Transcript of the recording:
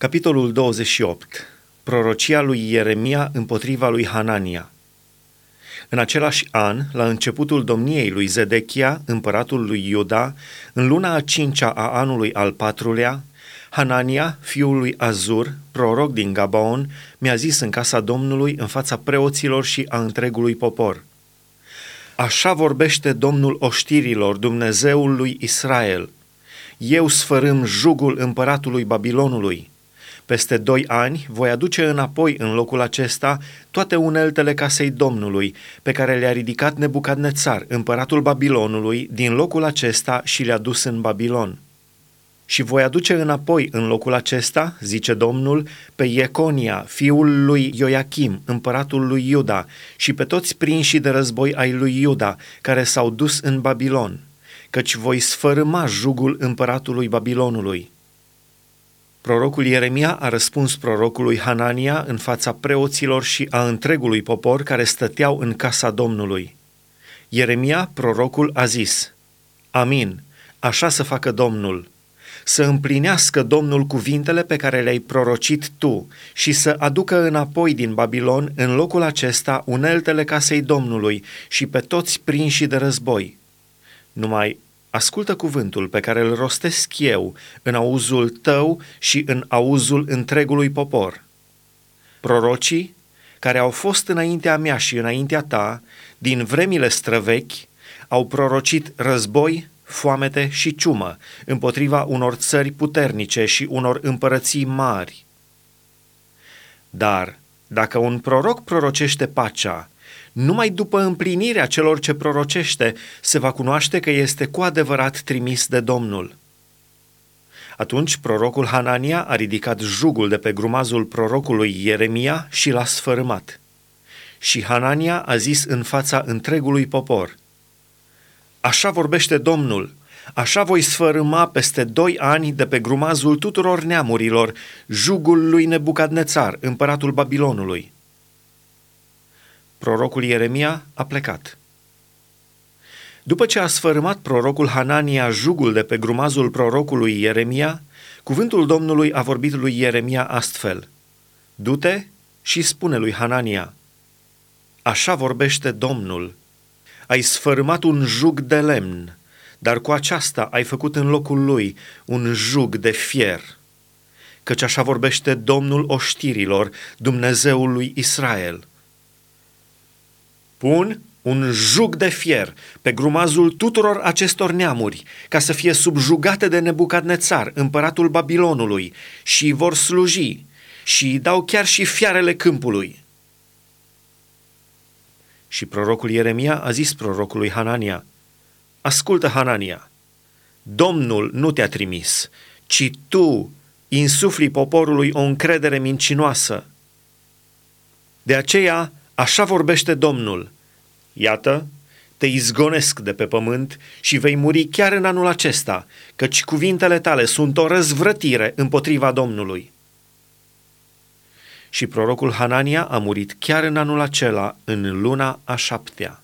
Capitolul 28. Prorocia lui Ieremia împotriva lui Hanania. În același an, la începutul domniei lui Zedechia, împăratul lui Iuda, în luna a cincea a anului al patrulea, Hanania, fiul lui Azur, proroc din Gabaon, mi-a zis în casa Domnului, în fața preoților și a întregului popor. Așa vorbește Domnul oștirilor, Dumnezeul lui Israel. Eu sfărâm jugul împăratului Babilonului, peste doi ani voi aduce înapoi în locul acesta toate uneltele casei Domnului, pe care le-a ridicat Nebucadnețar, împăratul Babilonului, din locul acesta și le-a dus în Babilon. Și voi aduce înapoi în locul acesta, zice Domnul, pe Ieconia, fiul lui Ioachim, împăratul lui Iuda, și pe toți prinșii de război ai lui Iuda, care s-au dus în Babilon, căci voi sfărâma jugul împăratului Babilonului Prorocul Ieremia a răspuns prorocului Hanania în fața preoților și a întregului popor care stăteau în casa Domnului. Ieremia, prorocul, a zis, Amin, așa să facă Domnul, să împlinească Domnul cuvintele pe care le-ai prorocit tu și să aducă înapoi din Babilon în locul acesta uneltele casei Domnului și pe toți prinși de război. Numai Ascultă cuvântul pe care îl rostesc eu în auzul tău și în auzul întregului popor. Prorocii, care au fost înaintea mea și înaintea ta, din vremile străvechi, au prorocit război, foamete și ciumă împotriva unor țări puternice și unor împărății mari. Dar dacă un proroc prorocește pacea numai după împlinirea celor ce prorocește se va cunoaște că este cu adevărat trimis de Domnul. Atunci prorocul Hanania a ridicat jugul de pe grumazul prorocului Ieremia și l-a sfărâmat. Și Hanania a zis în fața întregului popor, Așa vorbește Domnul, așa voi sfărâma peste doi ani de pe grumazul tuturor neamurilor jugul lui Nebucadnețar, împăratul Babilonului prorocul Ieremia a plecat. După ce a sfărâmat prorocul Hanania jugul de pe grumazul prorocului Ieremia, cuvântul Domnului a vorbit lui Ieremia astfel. Du-te și spune lui Hanania, Așa vorbește Domnul, ai sfărâmat un jug de lemn, dar cu aceasta ai făcut în locul lui un jug de fier. Căci așa vorbește Domnul oștirilor, Dumnezeul lui Israel – Pun un jug de fier pe grumazul tuturor acestor neamuri, ca să fie subjugate de Nebucadnețar, împăratul Babilonului, și vor sluji și dau chiar și fiarele câmpului. Și prorocul Ieremia a zis prorocului Hanania, Ascultă, Hanania, Domnul nu te-a trimis, ci tu insufli poporului o încredere mincinoasă. De aceea Așa vorbește Domnul. Iată, te izgonesc de pe pământ și vei muri chiar în anul acesta, căci cuvintele tale sunt o răzvrătire împotriva Domnului. Și prorocul Hanania a murit chiar în anul acela, în luna a șaptea.